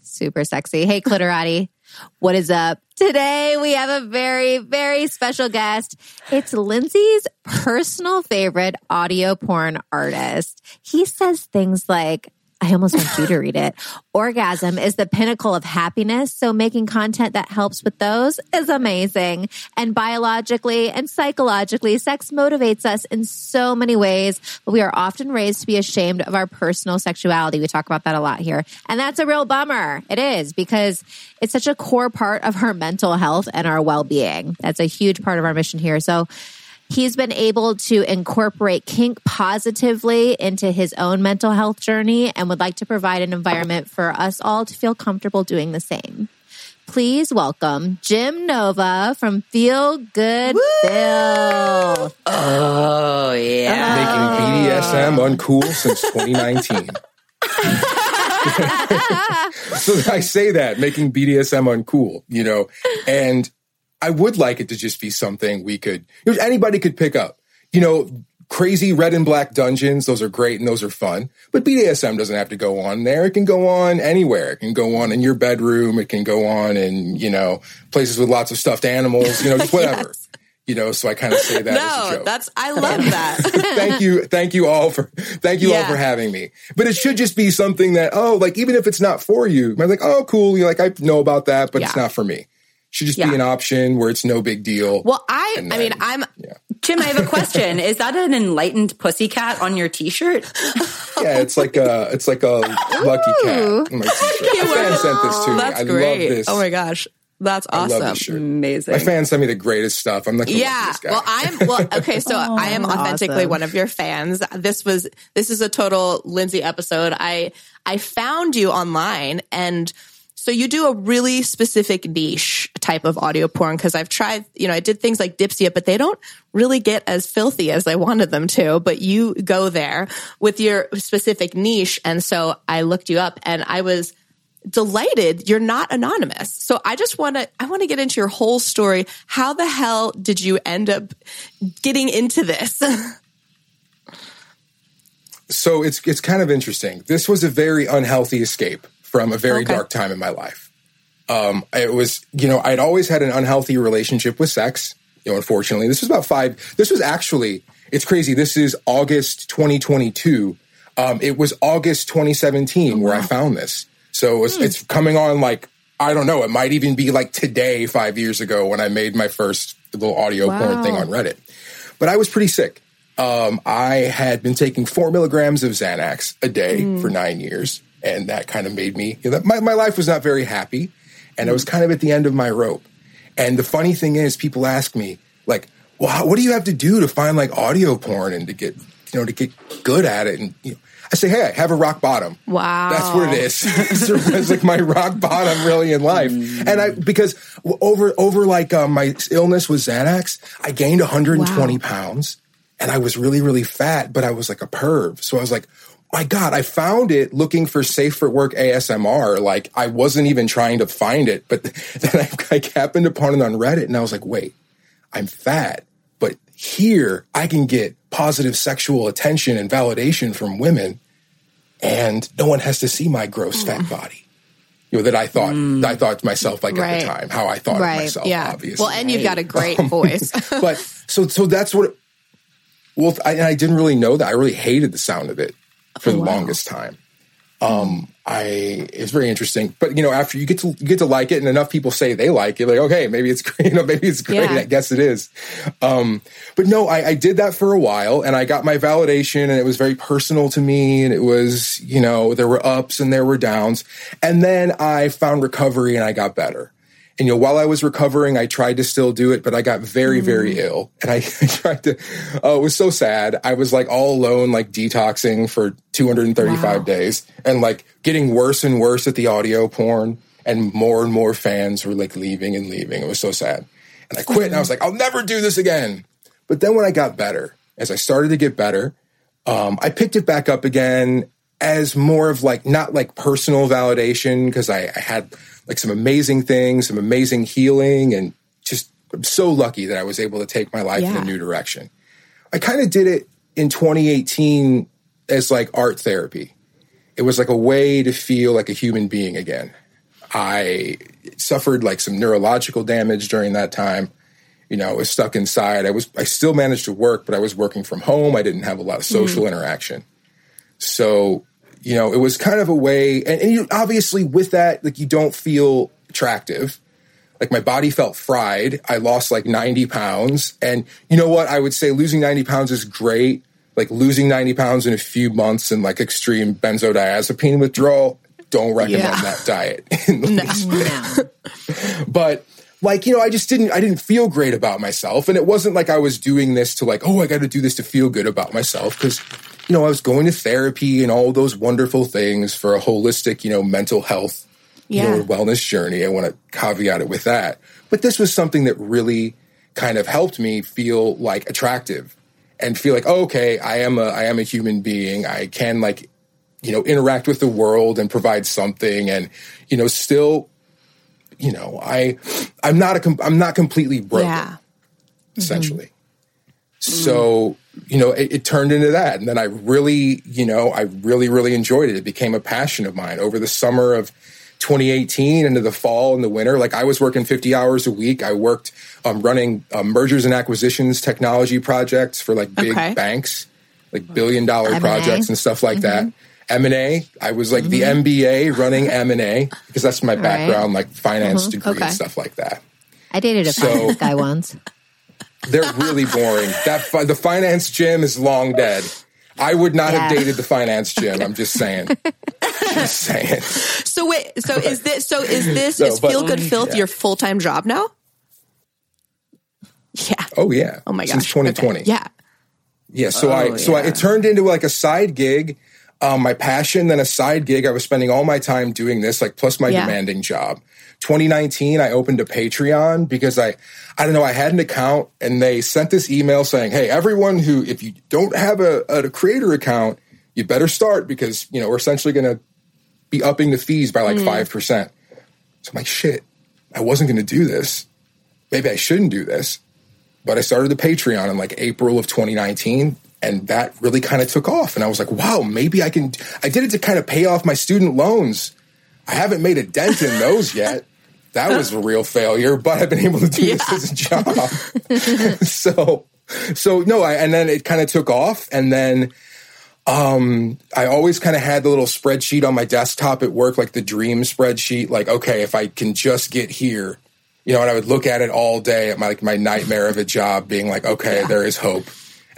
Super sexy. Hey, Cliterati. What is up? Today we have a very, very special guest. It's Lindsey's personal favorite audio porn artist. He says things like, I almost want you to read it. Orgasm is the pinnacle of happiness. So making content that helps with those is amazing. And biologically and psychologically, sex motivates us in so many ways, but we are often raised to be ashamed of our personal sexuality. We talk about that a lot here. And that's a real bummer. It is because it's such a core part of our mental health and our well-being. That's a huge part of our mission here. So He's been able to incorporate kink positively into his own mental health journey and would like to provide an environment for us all to feel comfortable doing the same. Please welcome Jim Nova from Feel Good Woo! Filth. Oh, yeah. Making BDSM uncool since 2019. so I say that, making BDSM uncool, you know, and I would like it to just be something we could, you know, anybody could pick up. You know, crazy red and black dungeons, those are great and those are fun. But BDSM doesn't have to go on there. It can go on anywhere. It can go on in your bedroom. It can go on in, you know, places with lots of stuffed animals, you know, just whatever. yes. You know, so I kind of say that no, as a joke. that's I love that. thank you, thank you all for thank you yeah. all for having me. But it should just be something that oh, like even if it's not for you, I'm like oh cool, you're like I know about that, but yeah. it's not for me should just yeah. be an option where it's no big deal. Well, I, then, I mean, I'm, yeah. Jim, I have a question. Is that an enlightened pussycat on your t-shirt? yeah, it's like a, it's like a lucky cat on my t-shirt. A fan sent this to me. That's I great. love this. Oh my gosh. That's awesome. Amazing. My fans send me the greatest stuff. I'm like, yeah. Well, I'm well. Okay, so oh, I am authentically awesome. one of your fans. This was this is a total Lindsey episode. I I found you online and so you do a really specific niche type of audio porn because I've tried, you know, I did things like Dipsea, but they don't really get as filthy as I wanted them to. But you go there with your specific niche. And so I looked you up and I was delighted you're not anonymous. So I just want to I want to get into your whole story. How the hell did you end up getting into this? so it's it's kind of interesting. This was a very unhealthy escape from a very okay. dark time in my life. Um, it was, you know, I'd always had an unhealthy relationship with sex. You know, unfortunately, this was about five. This was actually, it's crazy. This is August 2022. Um, it was August 2017 oh, wow. where I found this. So it's, hmm. it's coming on like, I don't know, it might even be like today, five years ago when I made my first little audio wow. porn thing on Reddit. But I was pretty sick. Um, I had been taking four milligrams of Xanax a day mm. for nine years and that kind of made me you know, my, my life was not very happy and i was kind of at the end of my rope and the funny thing is people ask me like well what do you have to do to find like audio porn and to get you know to get good at it and you know, I say, hey, I have a rock bottom. Wow, that's what it is. it's like my rock bottom, really, in life. Mm. And I because over over like um, my illness with Xanax, I gained 120 wow. pounds, and I was really really fat, but I was like a perv. So I was like, my God, I found it looking for safe for work ASMR. Like I wasn't even trying to find it, but then I, I happened upon it on Reddit and I was like, wait, I'm fat, but here I can get positive sexual attention and validation from women and no one has to see my gross fat mm. body. You know, that I thought, mm. I thought to myself, like right. at the time, how I thought right. of myself, yeah. obviously. Well, and you've got a great um, voice. but so, so that's what, well, I, I didn't really know that. I really hated the sound of it for the wow. longest time. Um, I it's very interesting, but you know, after you get to you get to like it, and enough people say they like it, like okay, maybe it's great, you know, maybe it's great. Yeah. I guess it is. Um, but no, I, I did that for a while, and I got my validation, and it was very personal to me, and it was you know there were ups and there were downs, and then I found recovery, and I got better. And you know, while I was recovering, I tried to still do it, but I got very, mm. very ill. And I, I tried to, oh, it was so sad. I was like all alone, like detoxing for 235 wow. days and like getting worse and worse at the audio porn. And more and more fans were like leaving and leaving. It was so sad. And I quit and I was like, I'll never do this again. But then when I got better, as I started to get better, um, I picked it back up again as more of like, not like personal validation because I, I had like some amazing things, some amazing healing, and just I'm so lucky that I was able to take my life yeah. in a new direction. I kind of did it in 2018 as like art therapy. it was like a way to feel like a human being again. I suffered like some neurological damage during that time. You know, I was stuck inside. I was I still managed to work, but I was working from home. I didn't have a lot of social mm. interaction. So, you know, it was kind of a way and, and you obviously with that, like you don't feel attractive. Like my body felt fried. I lost like 90 pounds. And you know what? I would say losing 90 pounds is great. Like losing 90 pounds in a few months and like extreme benzodiazepine withdrawal, don't recommend yeah. that diet. no. but like, you know, I just didn't, I didn't feel great about myself. And it wasn't like I was doing this to like, oh, I got to do this to feel good about myself. Cause, you know, I was going to therapy and all those wonderful things for a holistic, you know, mental health yeah. you know, wellness journey. I want to caveat it with that. But this was something that really kind of helped me feel like attractive and feel like, oh, okay, I am a I am a human being. I can like, you know, interact with the world and provide something and, you know, still, you know, I I'm not a I'm not completely broken. Yeah. Essentially. Mm-hmm. So, you know, it, it, turned into that. And then I really, you know, I really, really enjoyed it. It became a passion of mine over the summer of 2018 into the fall and the winter. Like I was working 50 hours a week. I worked um, running um, mergers and acquisitions technology projects for like big okay. banks, like billion dollar M&A. projects and stuff like mm-hmm. that. M&A. I was like mm-hmm. the MBA running M&A because that's my background, right. like finance mm-hmm. degree okay. and stuff like that. I dated a so, finance guy once. They're really boring. That the finance Jim is long dead. I would not yeah. have dated the finance Jim. I'm just saying. just saying. So wait, so is this so is this is Feel Good oh, Filth yeah. your full time job now? Yeah. Oh yeah. Oh my gosh. Since 2020. Okay. Yeah. Yeah. So oh, I so yeah. I, it turned into like a side gig, um, my passion, then a side gig. I was spending all my time doing this, like plus my demanding job. 2019, I opened a Patreon because I, I don't know, I had an account and they sent this email saying, Hey, everyone who, if you don't have a, a creator account, you better start because, you know, we're essentially going to be upping the fees by like mm. 5%. So I'm like, shit, I wasn't going to do this. Maybe I shouldn't do this. But I started the Patreon in like April of 2019 and that really kind of took off. And I was like, wow, maybe I can, I did it to kind of pay off my student loans. I haven't made a dent in those yet. That was a real failure, but I've been able to do yeah. this as a job. so, so no, I, and then it kind of took off. And then, um, I always kind of had the little spreadsheet on my desktop at work, like the dream spreadsheet. Like, okay, if I can just get here, you know, and I would look at it all day at my like my nightmare of a job, being like, okay, yeah. there is hope.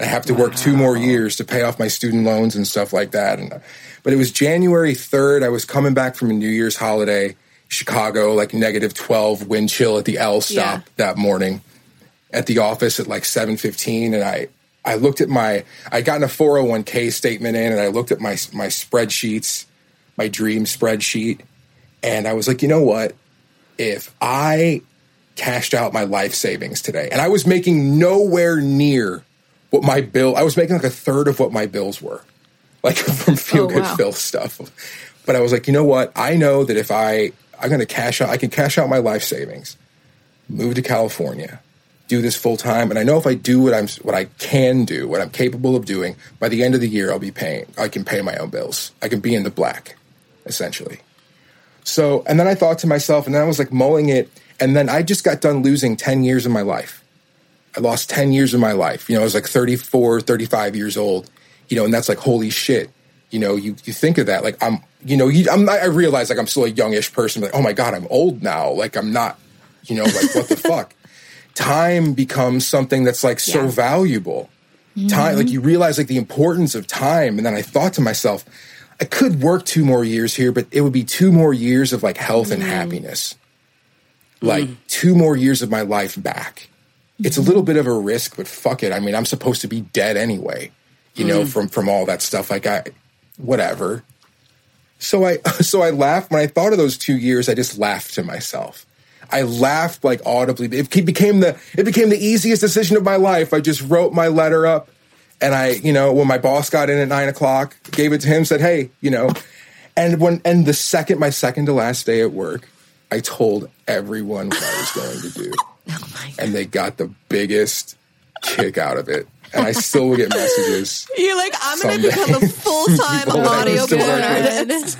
I have to wow. work two more years to pay off my student loans and stuff like that. And but it was January 3rd. I was coming back from a New Year's holiday, Chicago, like negative 12 wind chill at the L stop yeah. that morning at the office at like 7:15 and I I looked at my I gotten a 401k statement in and I looked at my my spreadsheets, my dream spreadsheet and I was like, "You know what? If I cashed out my life savings today and I was making nowhere near what my bill I was making like a third of what my bills were like from feel oh, good oh, wow. stuff. But I was like, you know what? I know that if I I'm going to cash out, I can cash out my life savings, move to California, do this full time, and I know if I do what I'm what I can do, what I'm capable of doing, by the end of the year, I'll be paying. I can pay my own bills. I can be in the black, essentially. So, and then I thought to myself, and then I was like mulling it, and then I just got done losing 10 years of my life. I lost 10 years of my life. You know, I was like 34, 35 years old you know, and that's like, holy shit. You know, you, you think of that, like I'm, you know, you, I'm not, I realize like I'm still a youngish person, like, oh my God, I'm old now. Like I'm not, you know, like what the fuck? Time becomes something that's like so yeah. valuable. Mm-hmm. Time, like you realize like the importance of time. And then I thought to myself, I could work two more years here, but it would be two more years of like health mm. and happiness. Like mm. two more years of my life back. It's a little bit of a risk, but fuck it. I mean, I'm supposed to be dead anyway you know, mm. from from all that stuff. Like I, whatever. So I so I laughed when I thought of those two years. I just laughed to myself. I laughed like audibly. It became the it became the easiest decision of my life. I just wrote my letter up, and I, you know, when my boss got in at nine o'clock, gave it to him, said, "Hey, you know," and when and the second my second to last day at work, I told everyone what I was going to do, oh and they got the biggest kick out of it. and I still will get messages. You're like, I'm going to become a full time audio used porn artist.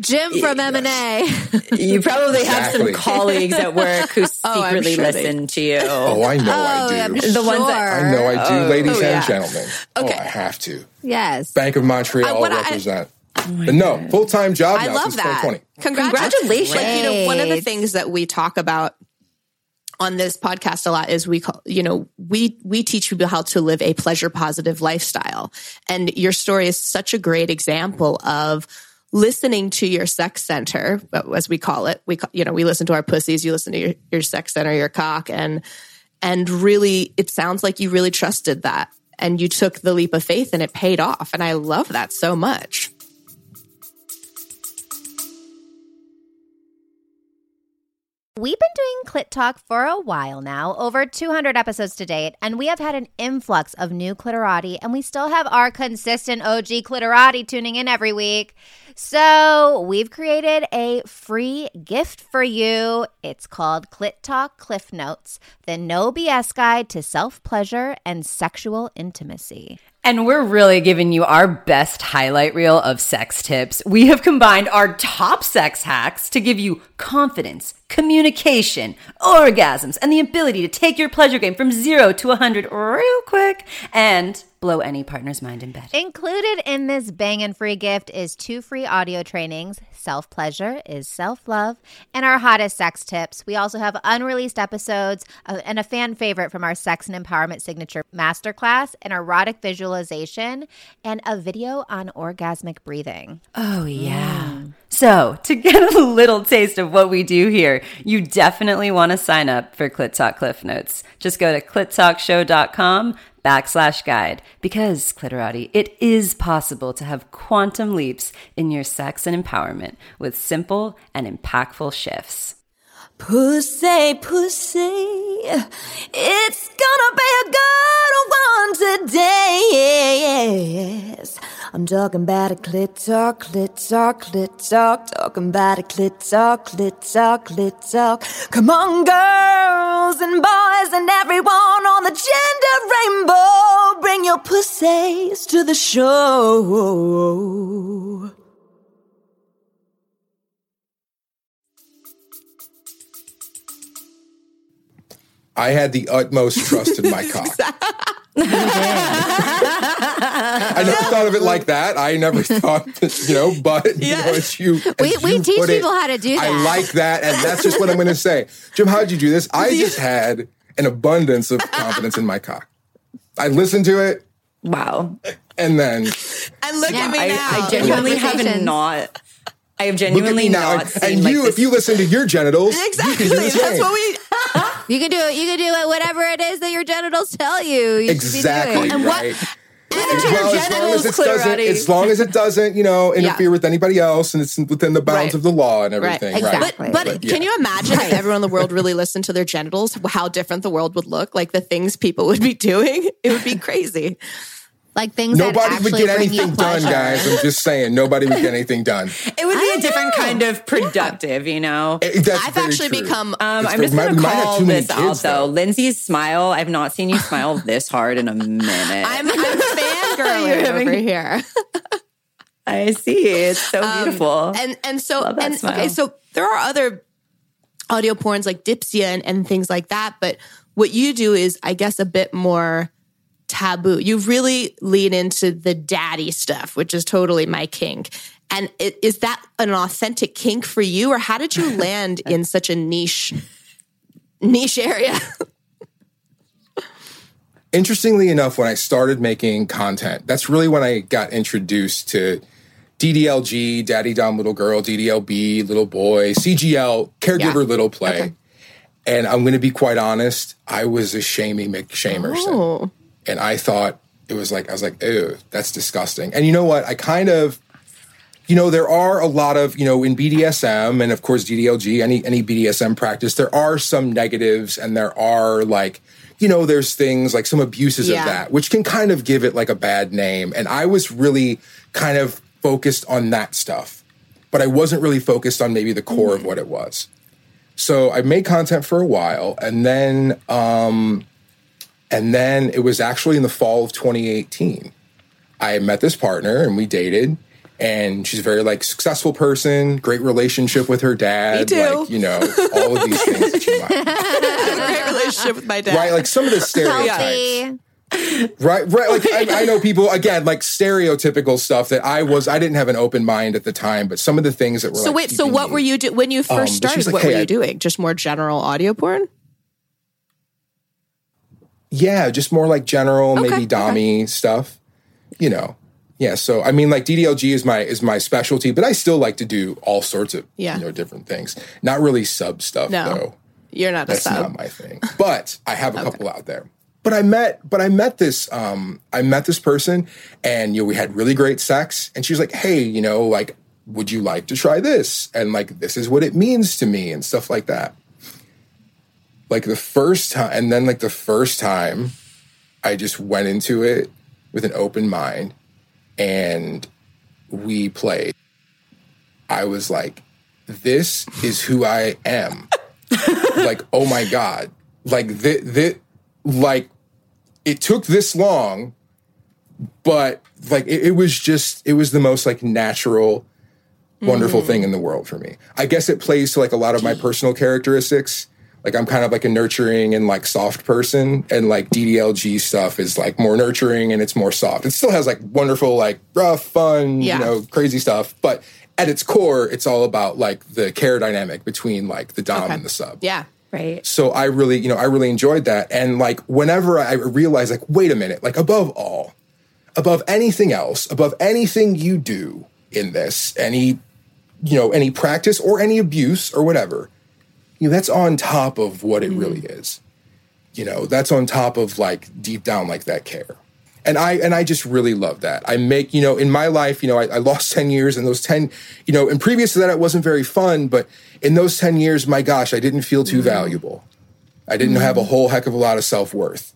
Jim from M&A. You probably have some colleagues at work who Oh, I'm secretly they- listen to you. Oh, I know Oh, I I'm do. The ones that- I know I do, oh, ladies oh, and gentlemen. Okay. Oh, I have to. Yes. Bank of Montreal I- what I- represent. But no, full time job I now love since that. 2020. Congratulations. Like, you know, one of the things that we talk about on this podcast a lot is we call, you know, we, we teach people how to live a pleasure positive lifestyle. And your story is such a great example of listening to your sex center, as we call it. We, ca- you know, we listen to our pussies, you listen to your, your sex center, your cock, and, and really, it sounds like you really trusted that. And you took the leap of faith and it paid off. And I love that so much. We've been doing Clit Talk for a while now, over 200 episodes to date, and we have had an influx of new cliterati, and we still have our consistent OG cliterati tuning in every week. So we've created a free gift for you. It's called Clit Talk Cliff Notes, the no BS guide to self pleasure and sexual intimacy. And we're really giving you our best highlight reel of sex tips. We have combined our top sex hacks to give you confidence, communication, orgasms, and the ability to take your pleasure game from zero to 100 real quick and blow any partner's mind in bed. Included in this bangin' free gift is two free audio trainings. Self pleasure is self love, and our hottest sex tips. We also have unreleased episodes uh, and a fan favorite from our sex and empowerment signature masterclass, an erotic visualization, and a video on orgasmic breathing. Oh, yeah. So, to get a little taste of what we do here, you definitely want to sign up for Clit Talk Cliff Notes. Just go to clittalkshow.com backslash guide because, Cliterati, it is possible to have quantum leaps in your sex and empowerment with simple and impactful shifts. Pussy, pussy, it's gonna be a good one today. Yes. I'm talking about a clit talk, clit talk, clit talk, talking about a clit talk, clit talk, clit talk. Come on, girls and boys and everyone on the gender rainbow, bring your pussies to the show. I had the utmost trust in my cock. I never thought of it like that. I never thought, you know, but you know, as you, as We- we you teach put it, people how to do that. I like that, and that's just what I'm going to say. Jim, how did you do this? I just had an abundance of confidence in my cock. I listened to it, Wow. and then And look Yeah, at me I, now. I genuinely have not. I have look at genuinely me now. not And, seen and like you, this if you listen to your genitals, Exactly. you can do the That's what we. You can do it. You can do it. Whatever it is that your genitals tell you. you exactly Should. And what- right. Listen to Well, as long as it doesn't, as long as it doesn't, you know, interfere Yeah. with anybody else, and it's within the bounds Right. of the law and everything. Right. Right. Exactly. But, but But, can you imagine if everyone in the world really listened to their genitals, how different the world would look? Like the things people would be doing, it would be crazy. Like things that Nobody actually would get anything done, guys. I'm just saying, nobody would get anything done. It would be I a different know. kind of productive, you know. Eh, That's I've actually true. become. Um, I'm just going to might call this out kids, though. though. Lindsey's smile. I've not seen you smile this hard in a minute. I'm, I'm fangirling over here. I see. It's so beautiful. Um, And and so and smile. okay, so there are other audio porns like Dipsea and, and things like that, but what you do is, I guess, a bit more taboo. You really lean into the daddy stuff, which is totally my kink. And is that an authentic kink for you, or how did you land in such a niche niche area? Interestingly enough, when I started making content, that's really when I got introduced to DDLG, Daddy Dom Little Girl, DDLB, Little Boy, CGL, Caregiver Yeah. Little Play. And I'm going to be quite honest, I was a shamey McShamerson. Oh. And I thought it was like, I was like, ew, that's disgusting. And you know what? I kind of, you know, there are a lot of, you know, in BDSM and of course DDLG, any any BDSM practice, there are some negatives and there are like, you know, there's things like some abuses Yeah. of that, which can kind of give it like a bad name. And I was really kind of focused on that stuff, but I wasn't really focused on maybe the core of what it was. So I made content for a while, and then um, And then it was actually in the fall of 2018. I met this partner and we dated. And she's a very like successful person, great relationship with her dad. Me too. Like, you know, all of these things that you might. Great relationship with my dad. Right, like some of the stereotypes. Healthy. Right, right. Like I, I know people again, like stereotypical stuff that I was. I didn't have an open mind at the time, but some of the things that were. So like, wait, so what me- were you do when you first Um, started? like, what "Hey, were you I- doing? Just more general audio porn? Yeah, just more like general, Okay, maybe dommy stuff. You know, yeah. So I mean, like DDLG is my is my specialty, but I still like to do all sorts of Yeah. you know different things. Not really sub stuff No. though. You're not a That's not my thing. But I have a couple out there. But I met, but I met this, um, I met this person, and you know, we had really great sex. And she was like, "Hey, you know, like, would you like to try this? And like, this is what it means to me, and stuff like that." Like the first time, and then like the first time, I just went into it with an open mind, and we played. I was like, "This is who I am." like oh my god like that that like it took this long but like it, it was just it was the most like natural wonderful mm. thing in the world for me i guess it plays to like a lot of my personal characteristics like i'm kind of like a nurturing and like soft person and like ddlg stuff is like more nurturing and it's more soft it still has like wonderful like rough fun Yeah. you know crazy stuff but at its core it's all about like the care dynamic between like the dom and the sub Yeah. Right. so I really, you know, I really enjoyed that. And like whenever I realized, like, wait a minute, like above all, above anything else, above anything you do in this, any, you know, any practice or any abuse or whatever, you know, that's on top of what it really mm-hmm. is. You know, that's on top of like deep down like that care. And I and I just really love that. I make, you know, in my life, you know, I, I lost 10 years and those 10, you know, and previous to that it wasn't very fun, but in those 10 years, my gosh, I didn't feel too mm-hmm. valuable. I didn't have a mm-hmm. whole heck of a lot of self-worth.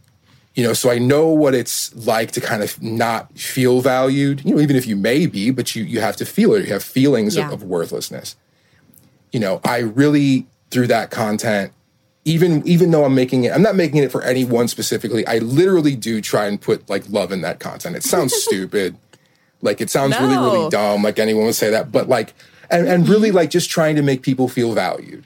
You know, so I know what it's like to kind of not feel valued, you know, even if you may be, but you you have to feel it. You have feelings Yeah. of, of worthlessness. You know, I really through that content even even though I'm making it, I'm not making it for anyone specifically. I literally do try and put like love in that content. It sounds stupid, like it sounds really No. really dumb, like anyone would say that, but like and, and really like just trying to make people feel valued.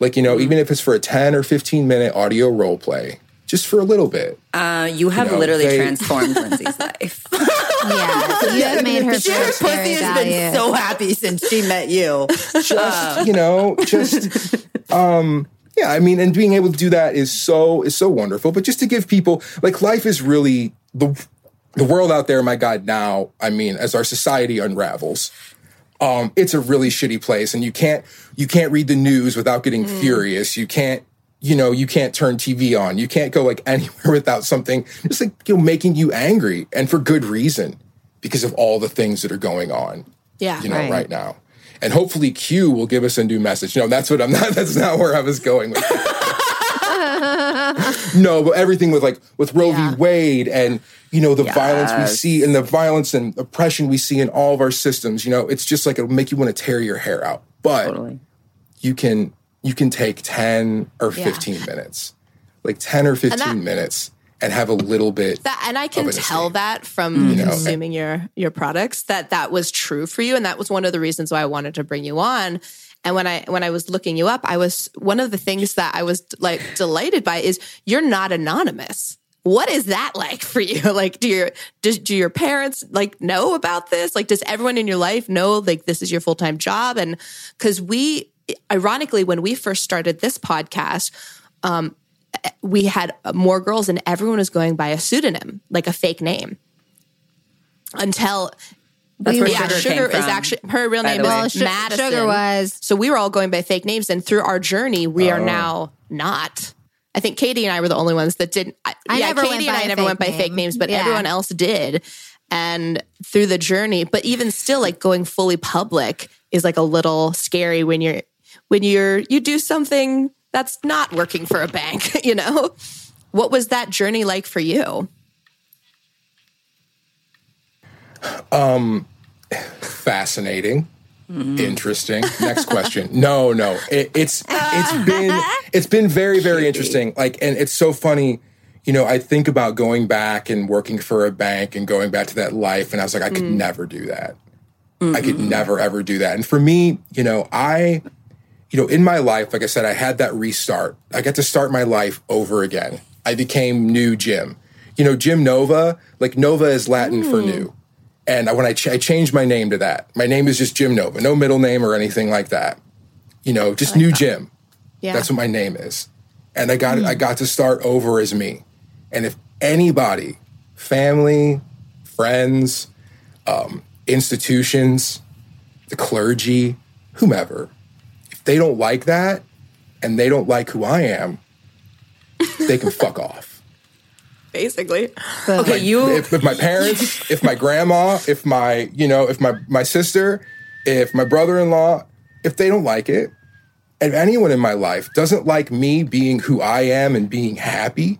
Like you know, mm-hmm. even if it's for a 10 or 15 minute audio role play, just for a little bit. Uh, you have You know, literally they- transformed Lindsey's life. Yeah, you have made her Her pussy very has been valued. so happy since she met you. just you know just um yeah i mean and being able to do that is so is so wonderful but just to give people like life is really the the world out there my god now i mean as our society unravels um it's a really shitty place and you can't you can't read the news without getting furious you can't you know you can't turn tv on you can't go like anywhere without something just like you know making you angry and for good reason because of all the things that are going on Yeah. you know, Right. right. now. And hopefully Q will give us a new message. No, that's what I'm not, that's not where I was going with. No, but everything with like, with Roe Yeah. v. Wade and, you know, the violence we see and the violence and oppression we see in all of our systems, you know, it's just like it'll make you want to tear your hair out. But Totally. you can, you can take 10 or 15 minutes, like 10 or 15 that- minutes and have a little bit. That and I can tell that from mm-hmm. you know? consuming your your products that that was true for you and that was one of the reasons why I wanted to bring you on. And when I when I was looking you up, I was one of the things that I was like delighted by is you're not anonymous. What is that like for you? Like, do your do, do your parents like know about this? Like, does everyone in your life know like this is your full time job? And because we, ironically, when we first started this podcast, um, we had more girls and everyone was going by a pseudonym, like a fake name. Until That's where yeah, Sugar, Sugar, came is from, actually her real name the way. is Well, Sh- Madison. Sugar was- so we were all going by fake names, and through our journey, we are oh. now not. I think Katie and I were the only ones that didn't. I, I yeah, never Katie went and by I a never fake went by fake names, but Yeah. everyone else did. And through the journey, but even still, like going fully public is like a little scary when you're when you're you do something that's not working for a bank. You know, what was that journey like for you? Um fascinating interesting next question no no it, it's it's been it's been very very interesting like and it's so funny you know, I think about going back and working for a bank and going back to that life. And I was like, I could Mm. never do that. I could never, ever do that. And for me, you know, I, you know, in my life, like I said, I had that restart. I got to start my life over again. I became new Jim. You know, Jim Nova, like Nova is Latin for new. And when I, ch- I changed my name to that, my name is just Jim Nova, no middle name or anything like that. You know, just new Jim. Yeah. That's what my name is. And I got I got to start over as me. And if anybody, family, friends, um, institutions, the clergy, whomever, they don't like that and they don't like who I am, they can fuck off. Basically. Okay, you. If, if my parents, if my grandma, if my, you know, if my my sister, if my brother-in-law, if they don't like it, if anyone in my life doesn't like me being who I am and being happy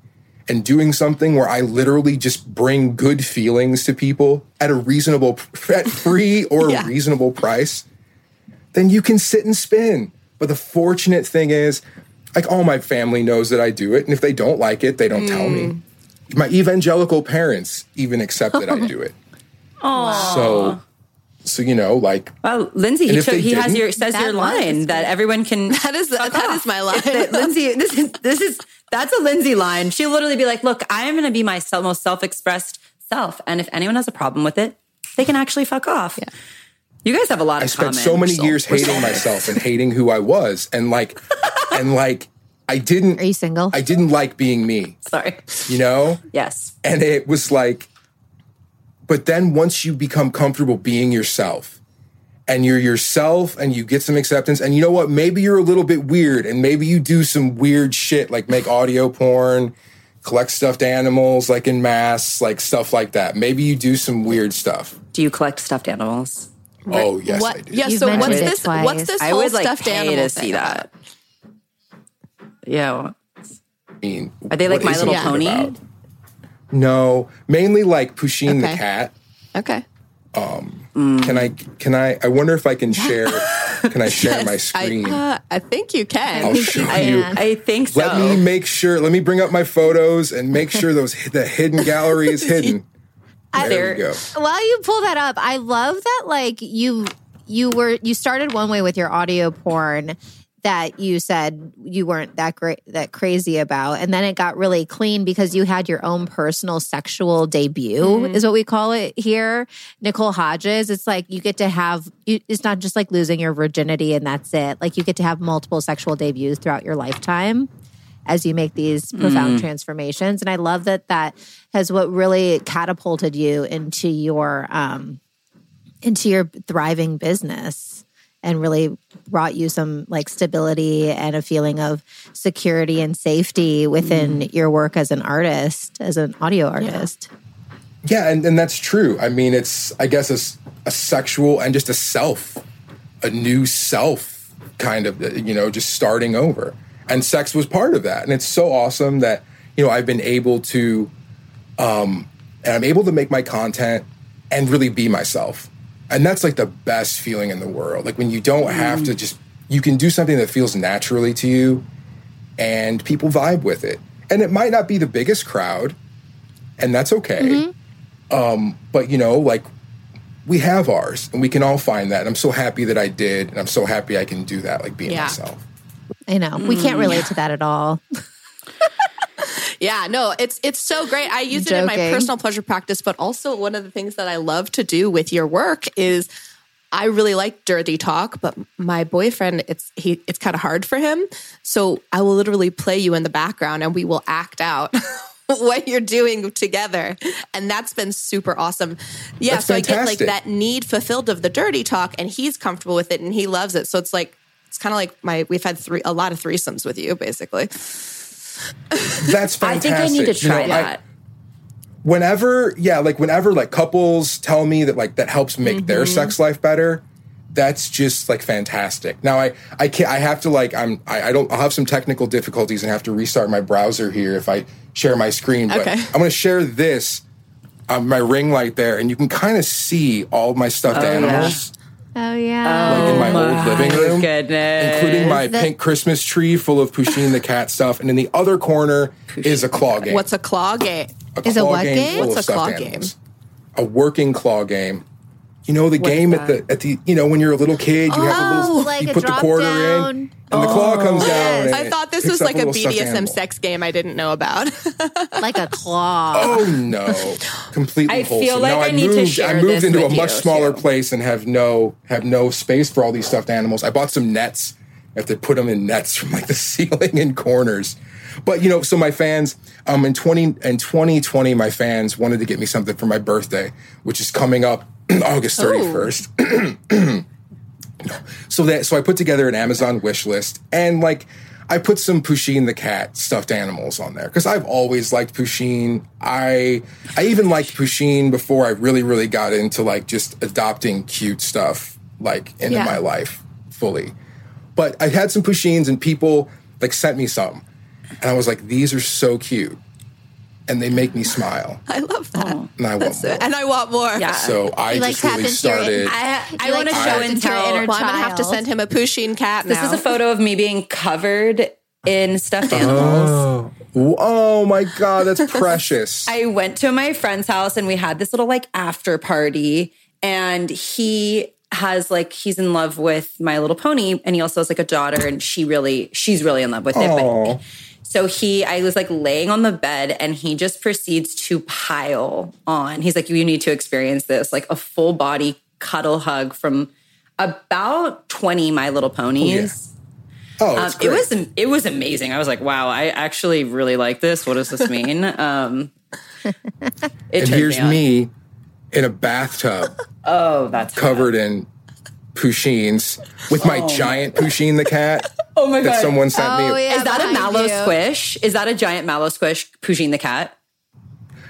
and doing something where I literally just bring good feelings to people at a reasonable, at free or Yeah. reasonable price, then you can sit and spin. But the fortunate thing is, like all my family knows that I do it, and if they don't like it, they don't tell me. Hmm. My evangelical parents even accept that I do it. Oh, So, so you know, like Well, Lindsey, he, if took, he has your says That your line that everyone can. That is fuck that off. is my line. That Lindsey, this is this is that's a Lindsey line. She'll literally be like, "Look, I am going to be my self, most self-expressed self, and if anyone has a problem with it, they can actually fuck off." You guys have a lot of. I spent so many We're years hating myself and hating who I was, and like, and like, I didn't. Are you single? I didn't like being me, Sorry. you know. Yes. And it was like, but then once you become comfortable being yourself, and you're yourself, and you get some acceptance, and you know what? Maybe you're a little bit weird, and maybe you do some weird shit, like make audio porn. Collect stuffed animals like in mass, like stuff like that. Maybe you do some weird stuff. Do you collect stuffed animals? Oh yes, what? I do. Yeah. You've So what's this? twice. What's this I whole would like stuffed pay animal to thing see that. Yeah. I mean, Are they like My Little Pony? about? No, mainly like Pusheen the Okay. cat. Okay. Can I? Can I? I wonder if I can share. can I share my I, screen? uh, I think you can. I'll show I, you. I think so. Let me make sure. Let me bring up my photos and make sure those the hidden gallery is hidden. There we go. While you pull that up, I love that like you you were you started one way with your audio porn that you said you weren't that great that crazy about and then it got really clean because you had your own personal sexual debut mm-hmm. is what we call it here. Nicole hodges it's like you get to have it's not just like losing your virginity and that's it. Like you get to have multiple sexual debuts throughout your lifetime as you make these profound mm. transformations. And i love that that has what really catapulted you into your um into your thriving business and really brought you some like stability and a feeling of security and safety within mm. your work as an artist as an audio artist. Yeah, and, and that's true. I mean, it's I guess a sexual and just a self, a new self, kind of uh, you know, just starting over. And sex was part of that, and it's so awesome that you know I've been able to, um, and I'm able to make my content and really be myself, and that's like the best feeling in the world. Like when you don't have to just you can do something that feels naturally to you, and people vibe with it. And it might not be the biggest crowd, and that's okay Um, but you know, like we have ours and we can all find that. And I'm so happy that I did. And I'm so happy I can do that, like being Yeah. myself. I know we can't relate mm. to that at all Yeah, no, it's it's so great. I use it in my personal pleasure practice, but also one of the things that I love to do with your work is I really like dirty talk, but my boyfriend it's he it's kind of hard for him. So I will literally play you in the background and we will act out what you're doing together. And that's been super awesome. Yeah, That's so I get like that need fulfilled of the dirty talk and he's comfortable with it and he loves it. So it's like it's kind of like my we've had three a lot of threesomes with you basically. That's fantastic. I think I need to You know, try I- that. whenever, yeah, like whenever like couples tell me that like that helps make Mm-hmm. their sex life better, that's just like fantastic. Now I I can't I have to like I'm I, I don't I'll have some technical difficulties and have to restart my browser here if I share my screen. But Okay. I'm gonna share this on my ring light there, and you can kind of see all my stuffed Oh, yeah. Animals. Oh yeah. like in my oh old living room, goodness. including my pink Christmas tree full of Pusheen the cat stuff, and in the other corner is a claw game. What's a claw game? a Is a what game? full What's of a claw game? animals. A working claw game. You know the game at the at the you know when you're a little kid you have a little Oh, like you a put the quarter down. in and the claw comes down. yes. and I it thought this picks was like a little stuffed BDSM sex game I didn't know about. like a claw. Oh no, completely I feel like no, I need to moved. share I moved this into a much smaller too. place and have no have no space for all these stuffed animals. I bought some nets. I have to put them in nets from like the ceiling and corners. But you know, so my fans, um, in twenty in twenty twenty, my fans wanted to get me something for my birthday, which is coming up August thirty first. Oh. so that so I put together an Amazon wish list and like I put some Pusheen the cat stuffed animals on there because I've always liked Pusheen. I I even liked Pusheen before I really really got into like just adopting cute stuff like into Yeah. my life fully. But I had some Pusheens and people like sent me some, and I was like, these are so cute, and they make me smile, I love that. Oh. and I want more. And I want more. Yeah. So I You, like, just really tapped into your- started. I, I want to show tapped and into your tell. inner Well, I'm gonna have to send him a Pusheen cat This now. is a photo of me being covered in stuffed oh. animals. oh my god, that's precious. I went to my friend's house and we had this little like after party and he has like he's in love with my little pony and he also has like a daughter and she really she's really in love with it but so he I was like laying on the bed and he just proceeds to pile on he's like you need to experience this like a full body cuddle hug from about 20 my little ponies oh, um, it was it was amazing. I was like, wow, I actually really like this. What does this mean? um, it and here's me, me in a bathtub Oh, that's covered in Pusheens with my giant Pusheen the cat Oh my that someone sent Oh, me. yeah, Is that a behind mallow you. squish? Is that a giant mallow squish? Pusheen the cat.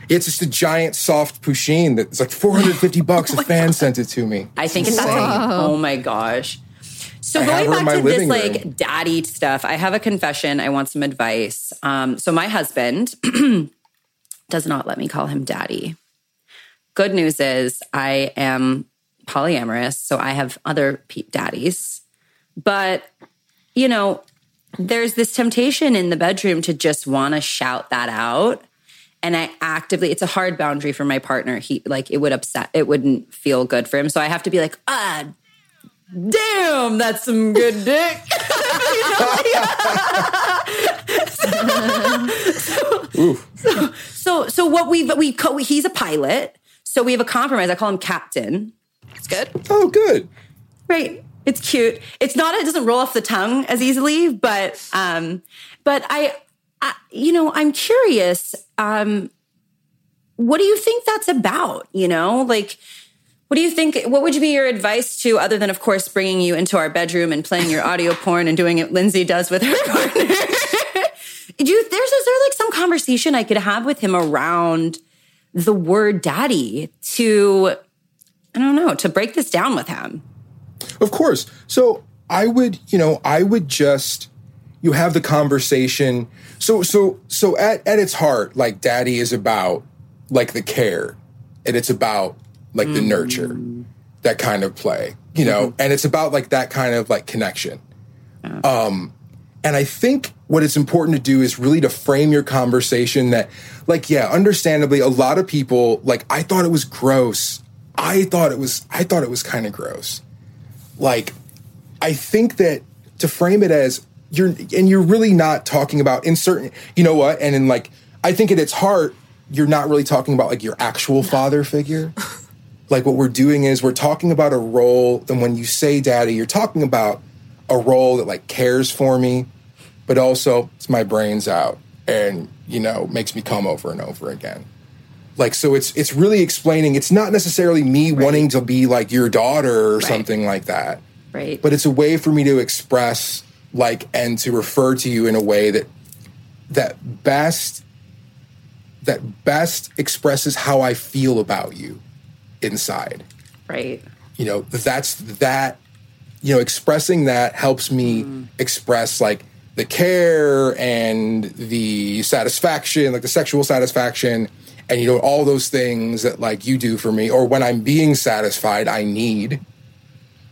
It's just a giant soft Pusheen that's like 450 bucks. A fan sent it to me. I think it's insane. Oh my gosh. So I going back to this living like daddy stuff, I have a confession. I want some advice. Um, so my husband does not let me call him daddy. Good news is I am polyamorous, so I have other daddies. But you know, there's this temptation in the bedroom to just want to shout that out. And I actively, it's a hard boundary for my partner. He like it would upset, it wouldn't feel good for him. So I have to be like, ah, damn, that's some good dick. so, so what we've we he's a pilot, so we have a compromise. I call him captain. It's good. Oh, good. Right. It's cute. It's not. It doesn't roll off the tongue as easily, but um, but I, I you know, I'm curious. Um, what do you think that's about? You know, like. What do you think? What would be your advice to, other than, of course, bringing you into our bedroom and playing your audio porn and doing it Lindsey does with her partner? do you, there's is there like some conversation I could have with him around the word daddy to, I don't know, to break this down with him? Of course. So I would, you know, I would just you have the conversation. So so so at at its heart, like daddy is about like the care and it's about like the nurture, that kind of play, you know, and it's about like that kind of like connection. Um and I think what it's important to do is really to frame your conversation that, like, yeah, understandably, a lot of people, like, I thought it was gross. I thought it was, I thought it was kind of gross. Like, I think that to frame it as you're, and you're really not talking about in certain, you know what? And in like, I think at its heart, you're not really talking about like your actual father figure. like, what we're doing is we're talking about a role. And when you say daddy, you're talking about a role that like cares for me, but also it's my brains out and, you know, makes me come over and over again. Like so it's it's really explaining it's not necessarily me wanting to be like your daughter or something like that. Right. But it's a way for me to express like and to refer to you in a way that that best that best expresses how I feel about you inside right. you know that's that you know expressing that helps me mm. express like the care and the satisfaction like the sexual satisfaction and you know all those things that like you do for me or when i'm being satisfied i need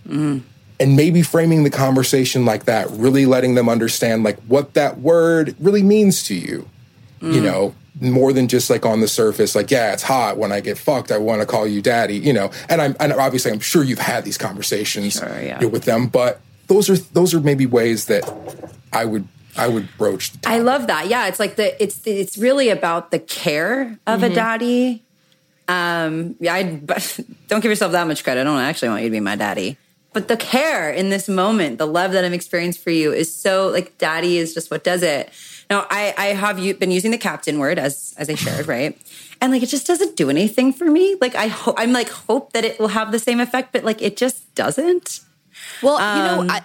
Mm. And maybe framing the conversation like that, really letting them understand like what that word really means to you. Mm. You know, more than just like on the surface, like, yeah, it's hot when I get fucked. I want to call you daddy, you know. And I'm and obviously I'm sure you've had these conversations sure, yeah. with them, but those are those are maybe ways that I would I would broach. The I love that. Yeah, it's like the it's it's really about the care of mm-hmm. a daddy. Um, yeah, I don't give yourself that much credit. I don't actually want you to be my daddy, but the care in this moment, the love that I'm experiencing for you is so like daddy is just what does it. Now, I I have you been using the captain word as as I shared, right? And like it just doesn't do anything for me. Like I hope I'm like hope that it will have the same effect, but like it just doesn't. Well, um, you know, um, I,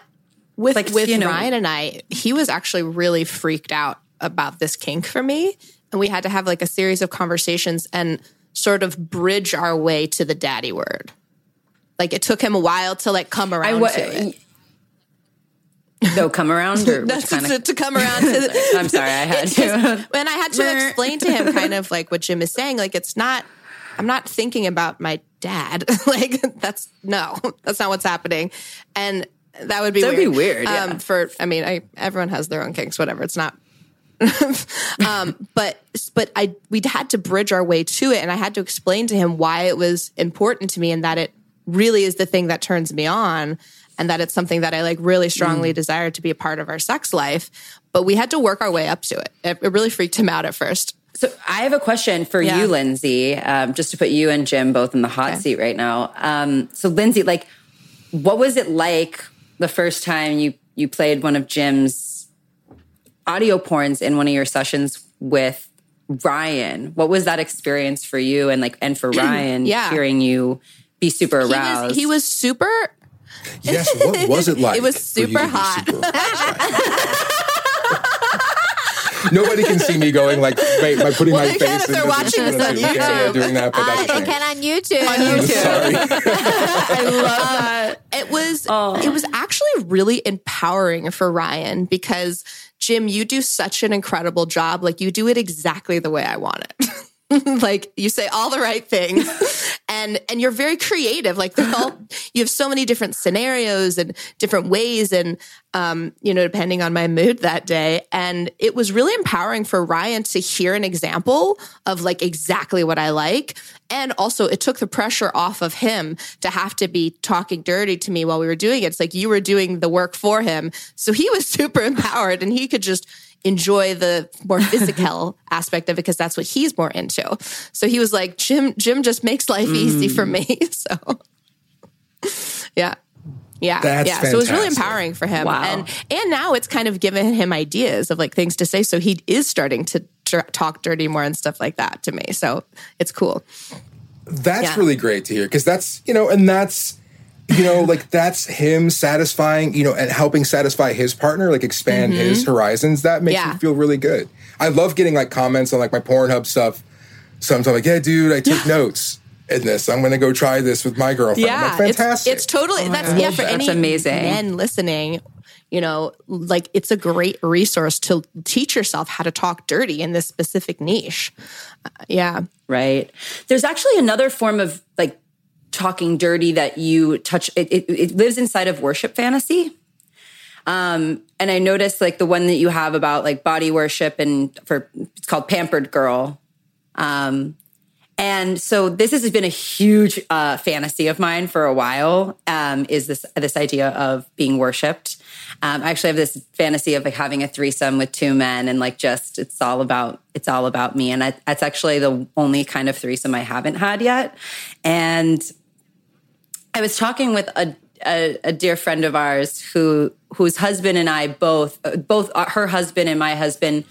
with like, with you know, Ryan and I, he was actually really freaked out about this kink for me, and we had to have like a series of conversations and sort of bridge our way to the daddy word. Like it took him a while to like come around w- to it. No, come around or kind of... to, come around to the, I'm sorry, I had to. and I had to explain to him kind of like what Jim is saying. Like it's not I'm not thinking about my dad. like that's no, that's not what's happening. And that would be That'd weird. be weird. Yeah. Um, for I mean, I everyone has their own kinks, whatever. It's not um, but but I we had to bridge our way to it, and I had to explain to him why it was important to me, and that it really is the thing that turns me on, and that it's something that I like really strongly mm. desire to be a part of our sex life. But we had to work our way up to it. It, it really freaked him out at first. So I have a question for yeah. you, Lindsey, um, just to put you and Jim both in the hot okay. seat right now. Um, so Lindsey, like, what was it like the first time you you played one of Jim's audio porns in one of your sessions with Ryan? What was that experience for you and like and for Ryan yeah. hearing you be super aroused? He was, he was super Yes, what was it like? it was super hot. Nobody can see me going like wait, by putting well, my face. Can if they're watching this on YouTube. Doing that, but uh, they can on YouTube. On YouTube. I love um, that. It was oh. it was actually really empowering for Ryan because Jim, you do such an incredible job. Like you do it exactly the way I want it. like you say all the right things and and you're very creative like they're all, you have so many different scenarios and different ways and um you know depending on my mood that day and it was really empowering for Ryan to hear an example of like exactly what I like and also it took the pressure off of him to have to be talking dirty to me while we were doing it it's like you were doing the work for him so he was super empowered and he could just enjoy the more physical aspect of it because that's what he's more into. So he was like, Jim, Jim just makes life mm. Easy for mm. me. So yeah. Yeah. That's yeah. Fantastic. So it was really empowering for him. Wow. And and now it's kind of given him ideas of like things to say. So he is starting to talk dirty more and stuff like that to me. So it's cool. That's yeah. really great to hear because that's, you know, and that's you know, like that's him satisfying, you know, and helping satisfy his partner, like expand mm-hmm. his horizons. That makes yeah. me feel really good. I love getting like comments on like my Pornhub stuff. Sometimes I'm like, yeah, dude, I took notes in this. I'm going to go try this with my girlfriend. Yeah, like, fantastic. It's, it's totally oh that's yeah for that's any amazing men listening. You know, like it's a great resource to teach yourself how to talk dirty in this specific niche. Uh, yeah, right. There's actually another form of like talking dirty that you touch it, it, it lives inside of worship fantasy um, and I noticed like the one that you have about like body worship and for it's called Pampered Girl. Um, and so this has been a huge uh, fantasy of mine for a while. Um, is this this idea of being worshipped? Um, I actually have this fantasy of like having a threesome with two men and like just it's all about it's all about me. And I, that's actually the only kind of threesome I haven't had yet. And I was talking with a, a, a dear friend of ours who whose husband and I both both uh, her husband and my husband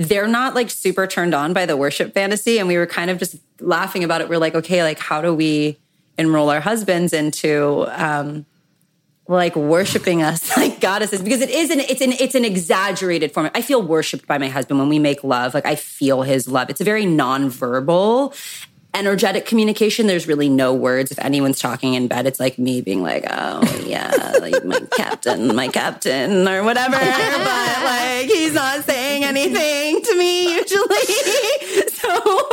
they're not like super turned on by the worship fantasy and we were kind of just laughing about it we're like okay like how do we enroll our husbands into um like worshiping us like goddesses because it is an it's an it's an exaggerated form. I feel worshipped by my husband when we make love. Like I feel his love. It's a very nonverbal energetic communication. There's really no words. If anyone's talking in bed, it's like me being like, oh, yeah, like my captain, my captain, or whatever. but like, he's not saying anything to me usually. so,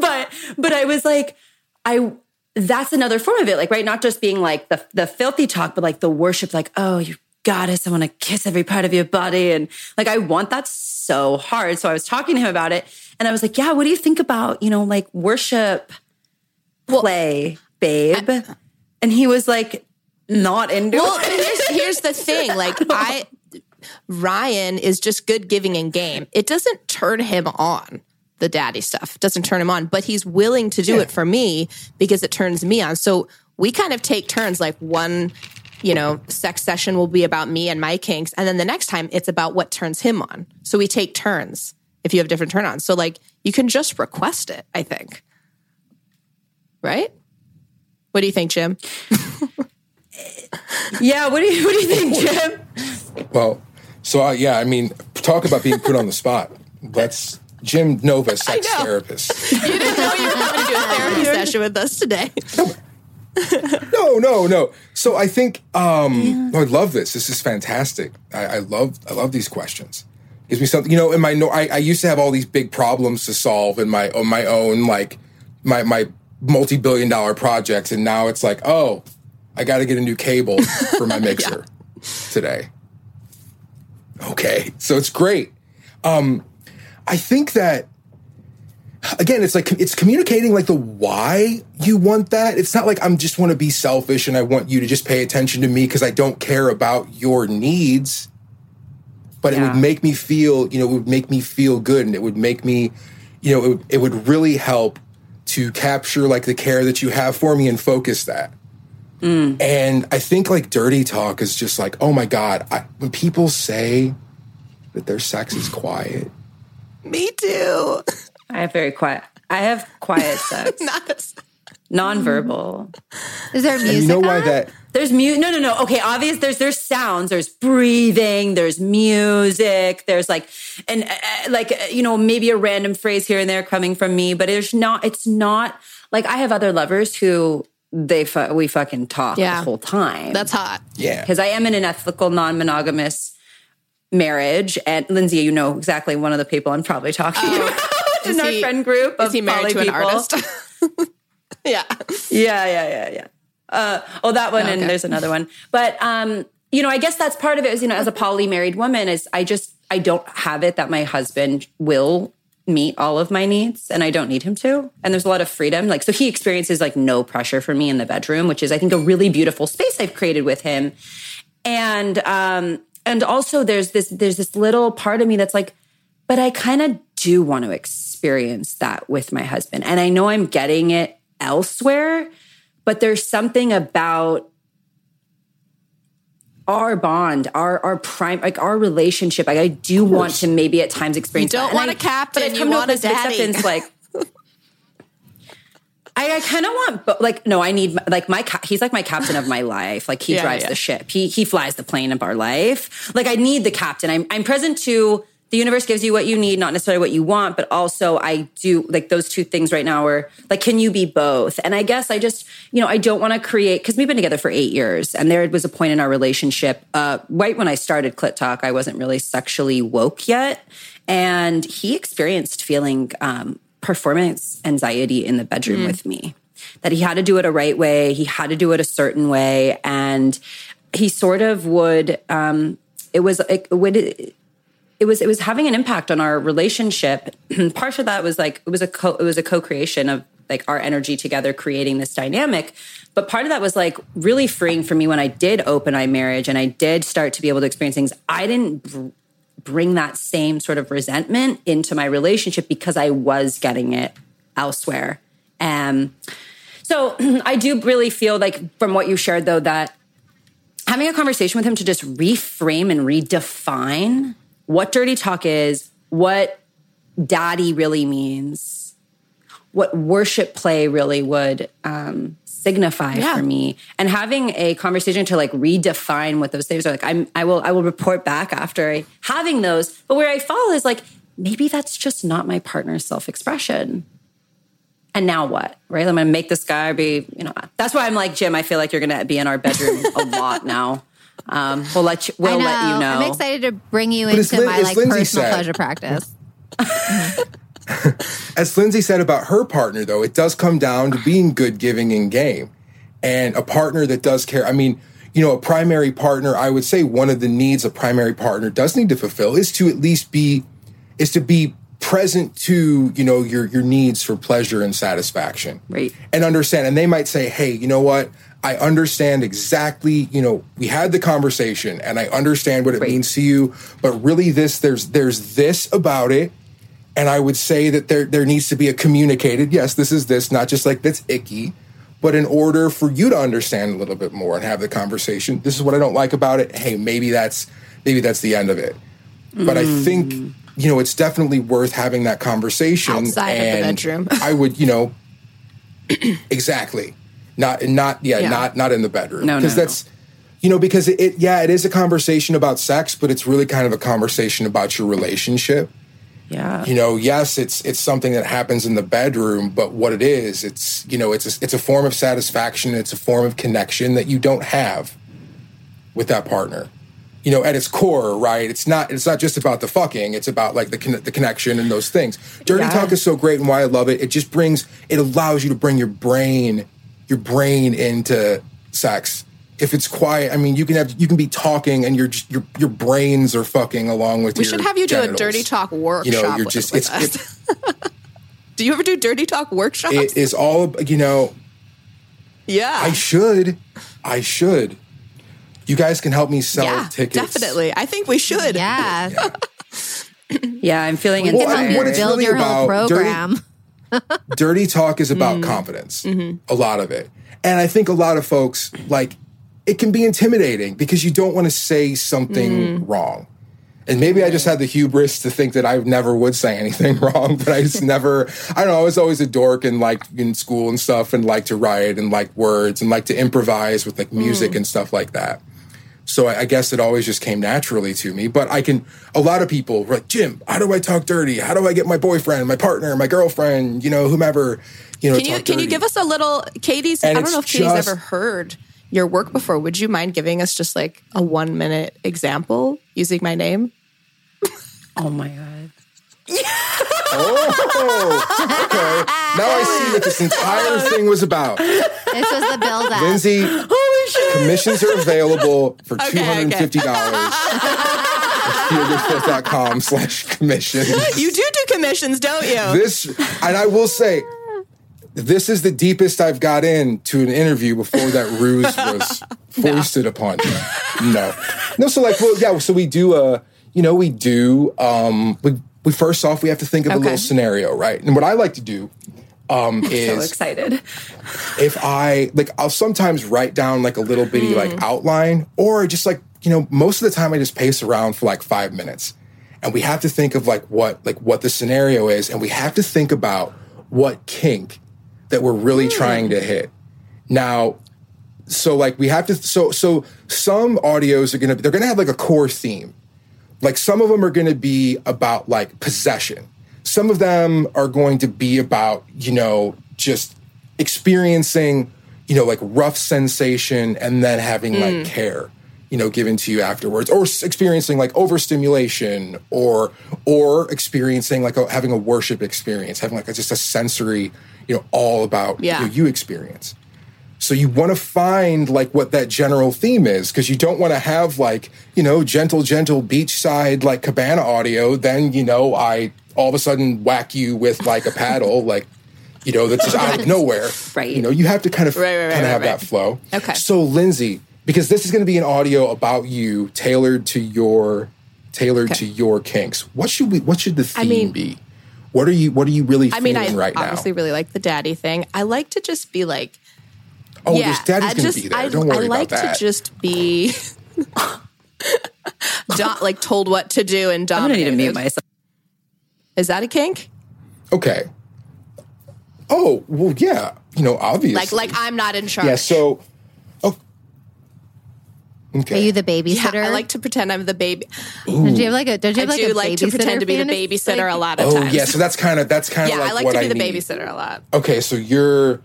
but, but I was like, I, that's another form of it. Like, right. Not just being like the, the filthy talk, but like the worship, like, oh, you goddess. I want to kiss every part of your body. And like, I want that so hard. So I was talking to him about it and I was like, yeah, what do you think about, you know, like worship play, babe? I, and he was like, not into well, it. Here's, here's the thing. Like, I, Ryan is just good giving in game. It doesn't turn him on the daddy stuff. doesn't turn him on, but he's willing to do yeah. it for me because it turns me on. So we kind of take turns like one you know, sex session will be about me and my kinks. And then the next time it's about what turns him on. So we take turns if you have different turn ons. So like you can just request it, I think. Right? What do you think, Jim? yeah, what do you what do you think, Jim? Well, so uh, yeah, I mean, talk about being put on the spot. That's Jim Nova, sex therapist. you didn't know you were going to do a therapy session with us today. no, no, no. No. So I think um, yeah. I love this. This is fantastic. I, I, love I love these questions. Gives me something. You know, in my no, I, I used to have all these big problems to solve in my on my own, like my my multi billion dollar projects, and now it's like, oh, I got to get a new cable for my mixer yeah. today. Okay, so it's great. Um, I think that again, it's like it's communicating like the why you want that. It's not like I'm just want to be selfish and I want you to just pay attention to me because I don't care about your needs. But yeah. it would make me feel, you know, it would make me feel good and it would make me, you know, it would, it would really help to capture like the care that you have for me and focus that. Mm. And I think like dirty talk is just like, oh my God, I, when people say that their sex is quiet. Me too. I have very quiet. I have quiet sex. Not non-verbal. Is there music? And you know why on? that? There's mute. No, no, no. Okay, obvious. There's there's sounds. There's breathing. There's music. There's like and uh, uh like uh, you know maybe a random phrase here and there coming from me, but it's not. It's not like I have other lovers who they fu- we fucking talk yeah. the whole time. That's hot. Yeah, because I am in an ethical non-monogamous marriage, and Lindsey, you know exactly one of the people I'm probably talking oh. about in our friend group. Is he married to people. an artist? yeah. Yeah, yeah, yeah, yeah. Uh, oh, that one, okay. and there's another one. But um, you know, I guess that's part of it. Is you know, as a poly married woman, is I just I don't have it that my husband will meet all of my needs and I don't need him to. And there's a lot of freedom. Like, so he experiences like no pressure for me in the bedroom, which is, I think, a really beautiful space I've created with him. And, um, and also there's this, there's this little part of me that's like, but I kind of do want to experience that with my husband. And I know I'm getting it elsewhere, but there's something about our bond, our our prime, like our relationship. Like I do want to maybe at times experience. You don't that. want I, a captain. You want a daddy. Acceptance, like I, I kind of want, but like, no, I need like my. he's like my captain of my life. Like he yeah, drives yeah. the ship. He he flies the plane of our life. Like I need the captain. I'm I'm present to the universe gives you what you need, not necessarily what you want, but also I do like those two things right now are like, can you be both? And I guess I just, you know, I don't want to create because we've been together for eight years. And there was a point in our relationship, uh, right when I started Clit Talk, I wasn't really sexually woke yet. And he experienced feeling um, performance anxiety in the bedroom mm. with me, that he had to do it a right way, he had to do it a certain way. And he sort of would, um, it was, it would, it was it was having an impact on our relationship. Part of that was like it was a co- it was a co-creation of like our energy together creating this dynamic. But part of that was like really freeing for me when I did open eye marriage and I did start to be able to experience things. I didn't br- bring that same sort of resentment into my relationship because I was getting it elsewhere. Um, so I do really feel like from what you shared though that having a conversation with him to just reframe and redefine what dirty talk is, what daddy really means, what worship play really would um, signify yeah. for me, and having a conversation to like redefine what those things are. Like, I'm, I will, I will report back after having those. But where I fall is like, maybe that's just not my partner's self expression. And now what? Right? I'm to make this guy be, you know, that's why I'm like, Jim, I feel like you're to be in our bedroom a lot now. Um, we'll let you. We'll let you know. I'm excited to bring you but into my like personal said, pleasure practice. as Lindsey said about her partner, though, it does come down to being good, giving, in game, and a partner that does care. I mean, you know, a primary partner. I would say one of the needs a primary partner does need to fulfill is to at least be is to be present to you know your your needs for pleasure and satisfaction Right. and understand and they might say hey you know what i understand exactly you know we had the conversation and i understand what it means to you but really this there's there's this about it. And i would say that there there needs to be a communicated yes this is this not just like that's icky. But in order for you to understand a little bit more and have the conversation this is what i don't like about it. Hey maybe that's maybe that's the end of it. But i think mm. you know it's definitely worth having that conversation Outside of the bedroom. i would you know exactly not not yeah, Yeah. not not in the bedroom No, no, because no. that's you know because it, it yeah it is a conversation about sex but it's really kind of a conversation about your relationship Yeah. you know yes it's it's something that happens in the bedroom but what it is it's you know it's a, it's a form of satisfaction it's a form of connection that you don't have with that partner you know at its core right it's not it's not just about the fucking it's about like the con- the connection and those things dirty Yeah. talk is so great and why i love it it just brings it allows you to bring your brain your brain into sex if it's quiet i mean you can have you can be talking and your your your brains are fucking along with We your should have you do a dirty talk workshop. you know you're just with it's us. do you ever do dirty talk workshops? it is all you know yeah. i should i should you guys can help me sell yeah, tickets definitely. I think we should. Yeah. Yeah, I'm feeling Well, I- inspired. what it's Build really your whole about, dirty- program. Dirty talk is Mm. about confidence Mm-hmm. a lot of it and i think a lot of folks like it can be intimidating because you don't want to say something Mm. wrong and maybe i just had the hubris to think that i never would say anything wrong but i just never i don't know i was always a dork and like in school and stuff and like to write and like words and like to improvise with like music Mm. and stuff like that so I, I guess it always just came naturally to me. But I can, a lot of people were like, Jim, how do I talk dirty? How do I get my boyfriend, my partner, my girlfriend, you know, whomever, you know, Can you talk can you give us a little Katie's And I don't know if Katie's just- ever heard your work before. Would you mind giving us just like a one minute example using my name? oh my god. Oh, okay. Now I see what this entire thing was about. This was the build up. Lindsey, commissions are available for Okay, okay. $250 at feelgoodfilth.com slash commissions. You do do commissions, don't you? this and I will say this is the deepest I've got in to an interview before that ruse was foisted upon me. No. No, so like well yeah, so we do uh you know, we do um we we first off we have to think of a little scenario, right? And what I like to do um So is excited. if I like I'll sometimes write down like a little bitty like outline or just like you know most of the time I just pace around for like 5 minutes. And we have to think of like what like what the scenario is. And we have to think about what kink that we're really trying to hit. Now so like we have to so so some audios are to they're to have like a core theme. Like some of them are to be about like possession some of them are going to be about you know just experiencing you know like rough sensation and then having like mm. care you know given to you afterwards or experiencing like overstimulation or or experiencing like a, having a worship experience having like a, just a sensory you know all about Yeah. you, know, you experience so you want to find like what that general theme is because you don't want to have like, you know, gentle, gentle beachside like cabana audio. Then, you know, I all of a sudden whack you with like a paddle, like, you know, that's just out of nowhere. Right. You know, you have to kind of Right, right, right, kind of have right. that flow. Okay. So Lindsey, because this is going to be an audio about you tailored to your tailored to your kinks. What should we what should the theme I mean- be? What are you what are you really I mean, feeling I right now? obviously really like the daddy thing. I like to just be like, oh, yeah, there's daddy's I going just, to be there. I, Don't worry about that. I like about that. to just be, not like told what to do and I'm gonna need to mute myself. Is that a kink? Okay. Oh well, yeah. You know, obviously. Like, like I'm not in charge. yeah. So, oh, okay. Are you the Yeah, babysitter? I like to pretend I'm the baby. Don't you have like a? Don't you I have like do a like to pretend to be the babysitter Like- a lot of oh times. Oh yeah. So that's kind of that's kind of yeah, like I like what to be I the need. babysitter a lot. Okay, so you're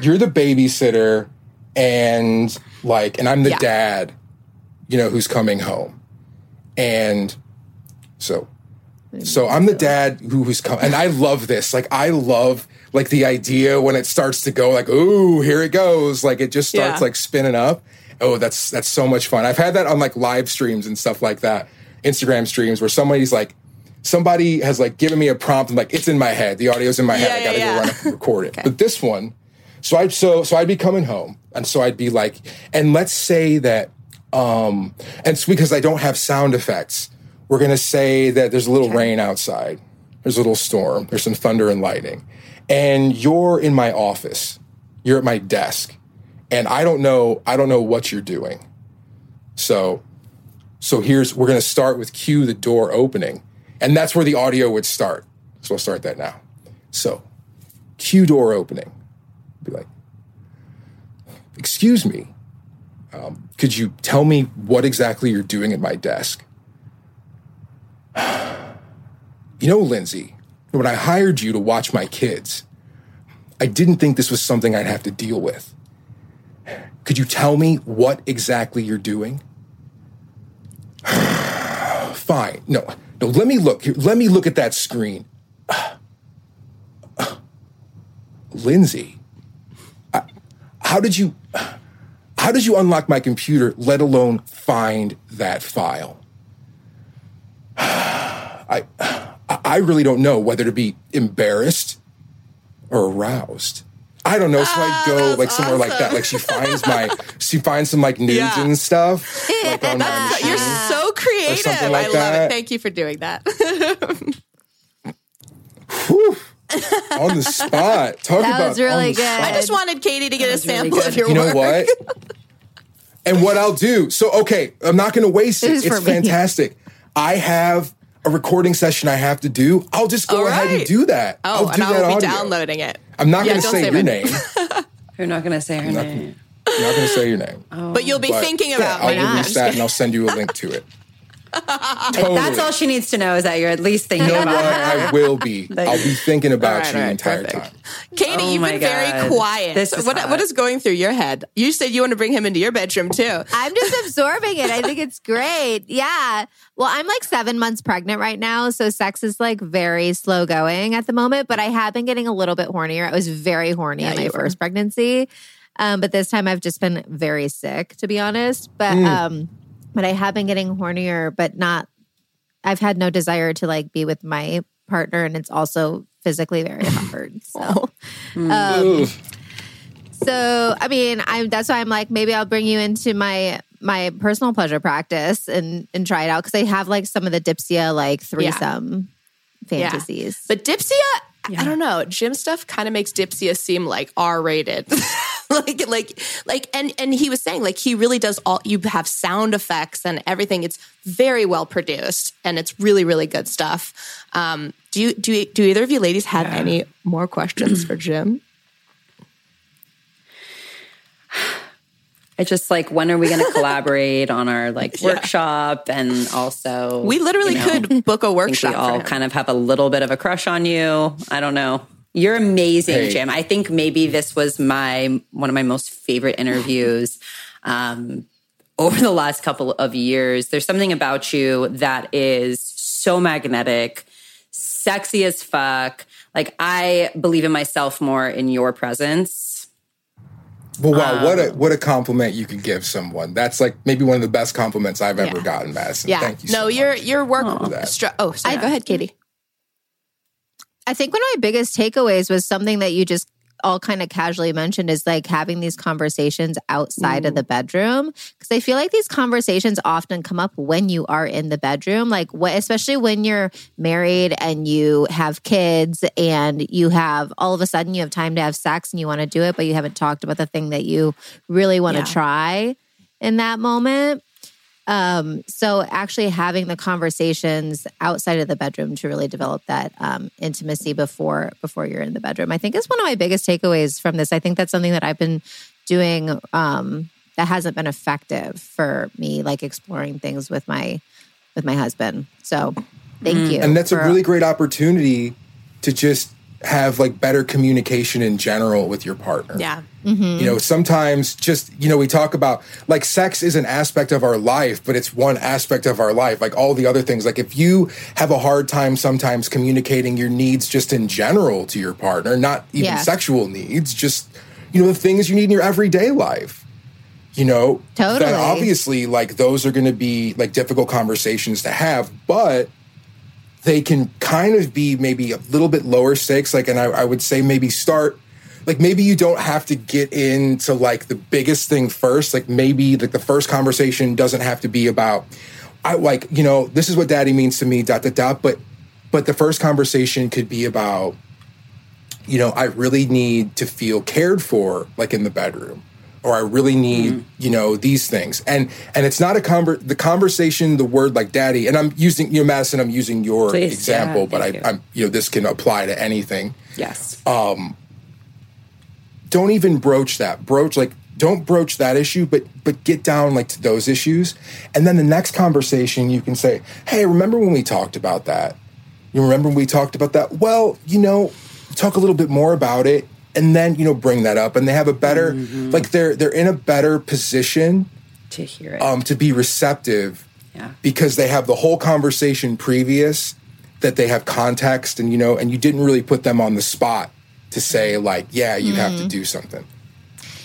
you're the babysitter, and like, and I'm the Yeah. dad. You know who's coming home, and so So I'm the dad who who's come, and I love this. Like I love like the idea when it starts to go like, oh, here it goes. Like it just starts Yeah. like spinning up. Oh, that's that's so much fun. I've had that on like live streams and stuff like that, Instagram streams where somebody's like, somebody has like given me a prompt and like it's in my head. The audio's in my head. Yeah, I gotta yeah, go run and record it. But this one, so I'd so so I'd be coming home, and so I'd be like, and let's say that, um, and it's because I don't have sound effects. We're gonna say that there's a little rain outside. There's a little storm. There's some thunder and lightning, and you're in my office. You're at my desk, and I don't know. I don't know what you're doing. So, so here's we're gonna start with cue the door opening, and that's where the audio would start. So I'll start that now. So, cue door opening. Be like, excuse me, um, could you tell me what exactly you're doing at my desk? you know, Lindsey, when I hired you to watch my kids, I didn't think this was something I'd have to deal with. Could you tell me what exactly you're doing? Fine. No, no, let me look. Here, let me look at that screen. Lindsey, I- how did you how did you unlock my computer, let alone find that file? I I really don't know whether to be embarrassed or aroused. I don't know. So I'd ah, go like somewhere like that. Like she finds my, she finds some like nudes Yeah. and stuff. Like on my That's, you're so creative. something like I love that. it. Thank you for doing that. on the spot. Talk That about was really on the good. spot. I just wanted Katie to get a sample of your You know work. what? and what I'll do. So okay, I'm not going to waste it. This is It's for me. fantastic. I have a recording session I have to do. I'll just go All ahead and do that. Oh, I'll do and that I'll be audio. downloading it. I'm not Yeah, going to say say your name. You're not going to say her name. I'm not going to say your name. Oh. But you'll be But, thinking yeah, about I'll me. I'm release that and I'll send you a link to it. Totally. That's all she needs to know is that you're at least thinking You know about what? her. I will be. I'll be thinking about All right, you all the right, entire perfect. time. Katie, Oh you've my been very quiet. This is what, hot. what is going through your head? You said you want to bring him into your bedroom too. I'm just absorbing it. I think it's great. Yeah. Well, I'm like seven months pregnant right now. So sex is like very slow going at the moment, but I have been getting a little bit hornier. I was very horny Yeah, in my you were. first pregnancy. Um, but this time I've just been very sick, to be honest. But Mm. um, but I have been getting hornier, but not I've had no desire to like be with my partner and it's also physically very hard. So um, so I mean, I'm that's why I'm like maybe I'll bring you into my my personal pleasure practice and and try it out because I have like some of the Dipsea like threesome Yeah. fantasies. But Dipsea, I don't know. Jim stuff kind of makes Dipsea seem like R rated. like like like and and he was saying like he really does all you have sound effects and everything. It's very well produced and it's really really good stuff. Um do you do do either of you ladies have any more questions for Jim? It's just like, when are we going to collaborate on our like workshop? And also, We literally you know, could book a workshop we all kind of have a little bit of a crush on you. I don't know. You're amazing, Hey. Jim. I think maybe this was my one of my most favorite interviews um, over the last couple of years. There's something about you that is so magnetic, sexy as fuck. Like I believe in myself more in your presence. But wow, what a what a compliment you could give someone. That's like maybe one of the best compliments I've ever Yeah. gotten, Madison. Yeah. Thank you. no, so your much. your work. that. stru- oh, sorry. I- go ahead, Katie. I think one of my biggest takeaways was something that you just all kind of casually mentioned is like having these conversations outside of mm. the bedroom because I feel like these conversations often come up when you are in the bedroom like what especially when you're married and you have kids and you have all of a sudden you have time to have sex and you want to do it but you haven't talked about the thing that you really want to Yeah. try in that moment um, so actually having the conversations outside of the bedroom to really develop that um, intimacy before before you're in the bedroom, I think is one of my biggest takeaways from this. I think that's something that I've been doing um, that hasn't been effective for me, like exploring things with my with my husband. So thank you. and that's a really great opportunity to just have like better communication in general with your partner. Yeah. Mm-hmm. You know, sometimes just, you know, we talk about like sex is an aspect of our life, but it's one aspect of our life. Like all the other things. Like if you have a hard time sometimes communicating your needs just in general to your partner, not even Yeah. sexual needs, just, you know, the things you need in your everyday life. You know, Totally. then obviously, like those are going to be like difficult conversations to have, but they can kind of be maybe a little bit lower stakes. Like, and I, I would say maybe start, like maybe you don't have to get into like the biggest thing first. Like maybe like the first conversation doesn't have to be about, I like, you know, this is what daddy means to me, dot, dot, dot. But, but the first conversation could be about, you know, I really need to feel cared for, like in the bedroom, or I really need, you know, these things. And and it's not a conver- the conversation, the word like daddy. And I'm using, you know, Madison, I'm using your Please, example, yeah, but I, you. I'm, you know, this can apply to anything. Yes. Um don't even broach that. Broach like don't broach that issue, but but get down like to those issues. And then the next conversation you can say, Hey, remember when we talked about that? You remember when we talked about that? Well, you know, talk a little bit more about it and then, you know, bring that up. And they have a better like they're they're in a better position to hear it. um to be receptive yeah. because they have the whole conversation previous that they have context and you know and you didn't really put them on the spot to say like yeah you have to do something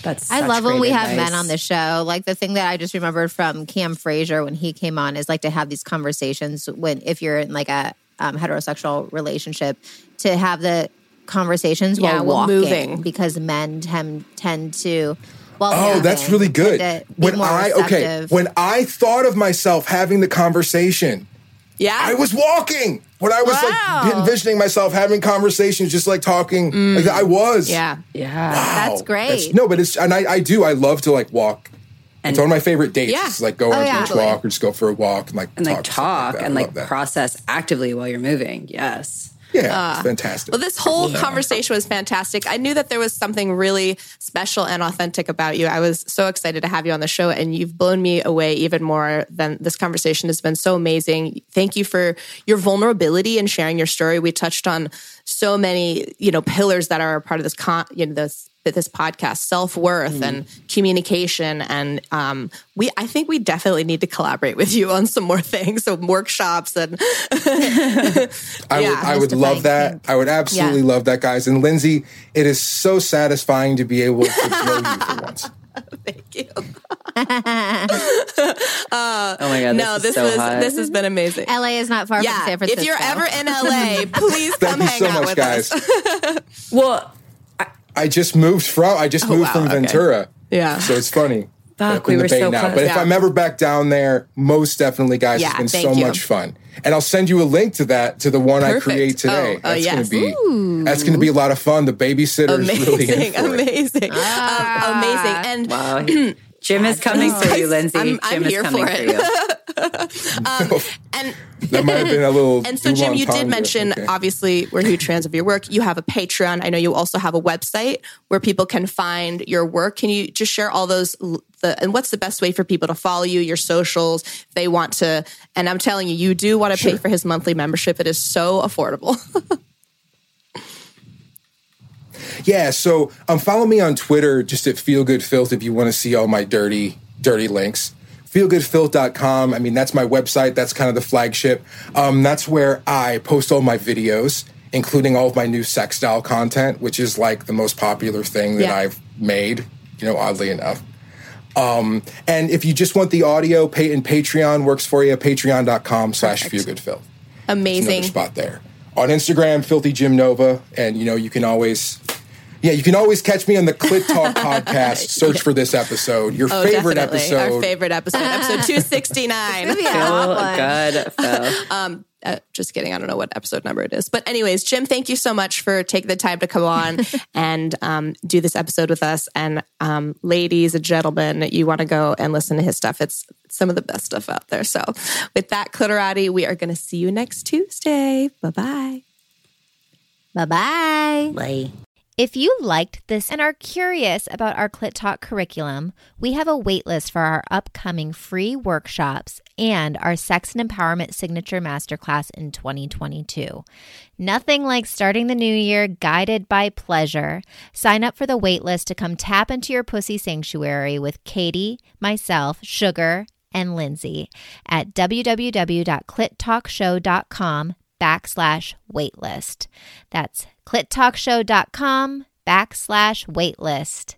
That's I love when great we have men on the show. Like the thing that I just remembered from Cam Frazier when he came on is like to have these conversations when if you're in like a um, heterosexual relationship to have the conversations Yeah, while while walking moving. because men tend tend to. While Oh, that's really good. to When more I okay, when I thought of myself having the conversation, Yeah. I was walking. When I was Wow. Mm. like envisioning myself having conversations, just like talking, like I was. yeah. Yeah. Wow. That's great. no, but it's and I, I do. I love to like walk. it's one of my favorite dates. Yeah. Is like go on Oh, a yeah. beach walk or just go for a walk and like And talk, stuff talk and I like love that. process actively while you're moving. Yes. Yeah, ah. it's fantastic. Well, this whole conversation was fantastic. I knew that there was something really special and authentic about you. I was so excited to have you on the show, and you've blown me away even more than this conversation has been so amazing. Thank you for your vulnerability and sharing your story. We touched on so many, you know, pillars that are a part of this, con- you know, this this podcast self worth and communication and um, we I think we definitely need to collaborate with you on some more things, some workshops and I would, I would love that. Frank. I would absolutely Yeah. love that, guys. And Lindsey, it is so satisfying to be able to blow you for once. thank you. Oh my god. no, this, this is so was hot. this has been amazing. LA is not far from San Francisco. if you're ever in LA, please Thank come you hang so out much, with guys. us. well, I just moved from I just moved wow, from okay. Ventura. Yeah. So it's funny. Fuck, we in the were Bay so now. close. But if I'm ever back down there, most definitely, guys, Yeah, it's been so you. much fun. And I'll send you a link to that to the one I create today. Oh, oh, that's yes. gonna be that's gonna be a lot of fun. The babysitter is really amazing, amazing, Ah. um, amazing. And wow. Jim is coming for you, Lindsey. I'm- I'm Jim here is coming for for, it. you. Um, and That might have been a little and so Jim, you did mention Okay. obviously we're huge fans of your work. You have a Patreon. I know you also have a website where people can find your work. Can you just share all those? The, and what's the best way for people to follow you? Your socials. If they want to, and I'm telling you, you do want to pay for his monthly membership. It is so affordable. Yeah, so um, follow me on Twitter just at feelgoodfilth if you want to see all my dirty, dirty links. Feelgoodfilth.com. I mean, that's my website. That's kind of the flagship. Um, that's where I post all my videos, including all of my new sex doll content, which is like the most popular thing that Yeah. I've made, you know, oddly enough. Um, and if you just want the audio, pay and Patreon works for you, patreon.com slash feelgoodfilth. Amazing. spot there. On Instagram, Filthy Jim Nova, and you know you can always, yeah, you can always catch me on the Clit Talk podcast. Search for this episode, your Oh, favorite definitely. episode. Our favorite episode, episode 269. Oh, good, Phil. uh, just kidding. I don't know what episode number it is. But, anyways, Jim, thank you so much for taking the time to come on and um, do this episode with us. And, um, ladies and gentlemen, you want to go and listen to his stuff. It's some of the best stuff out there. So, with that, Cliterati, we are going to see you next Tuesday. Bye bye. Bye bye. Bye. If you liked this and are curious about our Clit Talk curriculum, we have a waitlist for our upcoming free workshops and our Sex and Empowerment Signature Masterclass in 2022. Nothing like starting the new year guided by pleasure. Sign up for the waitlist to come tap into your pussy sanctuary with Katie, myself, Sugar, and Lindsey at www.clittalkshow.com backslash waitlist. That's clittalkshow.com backslash waitlist.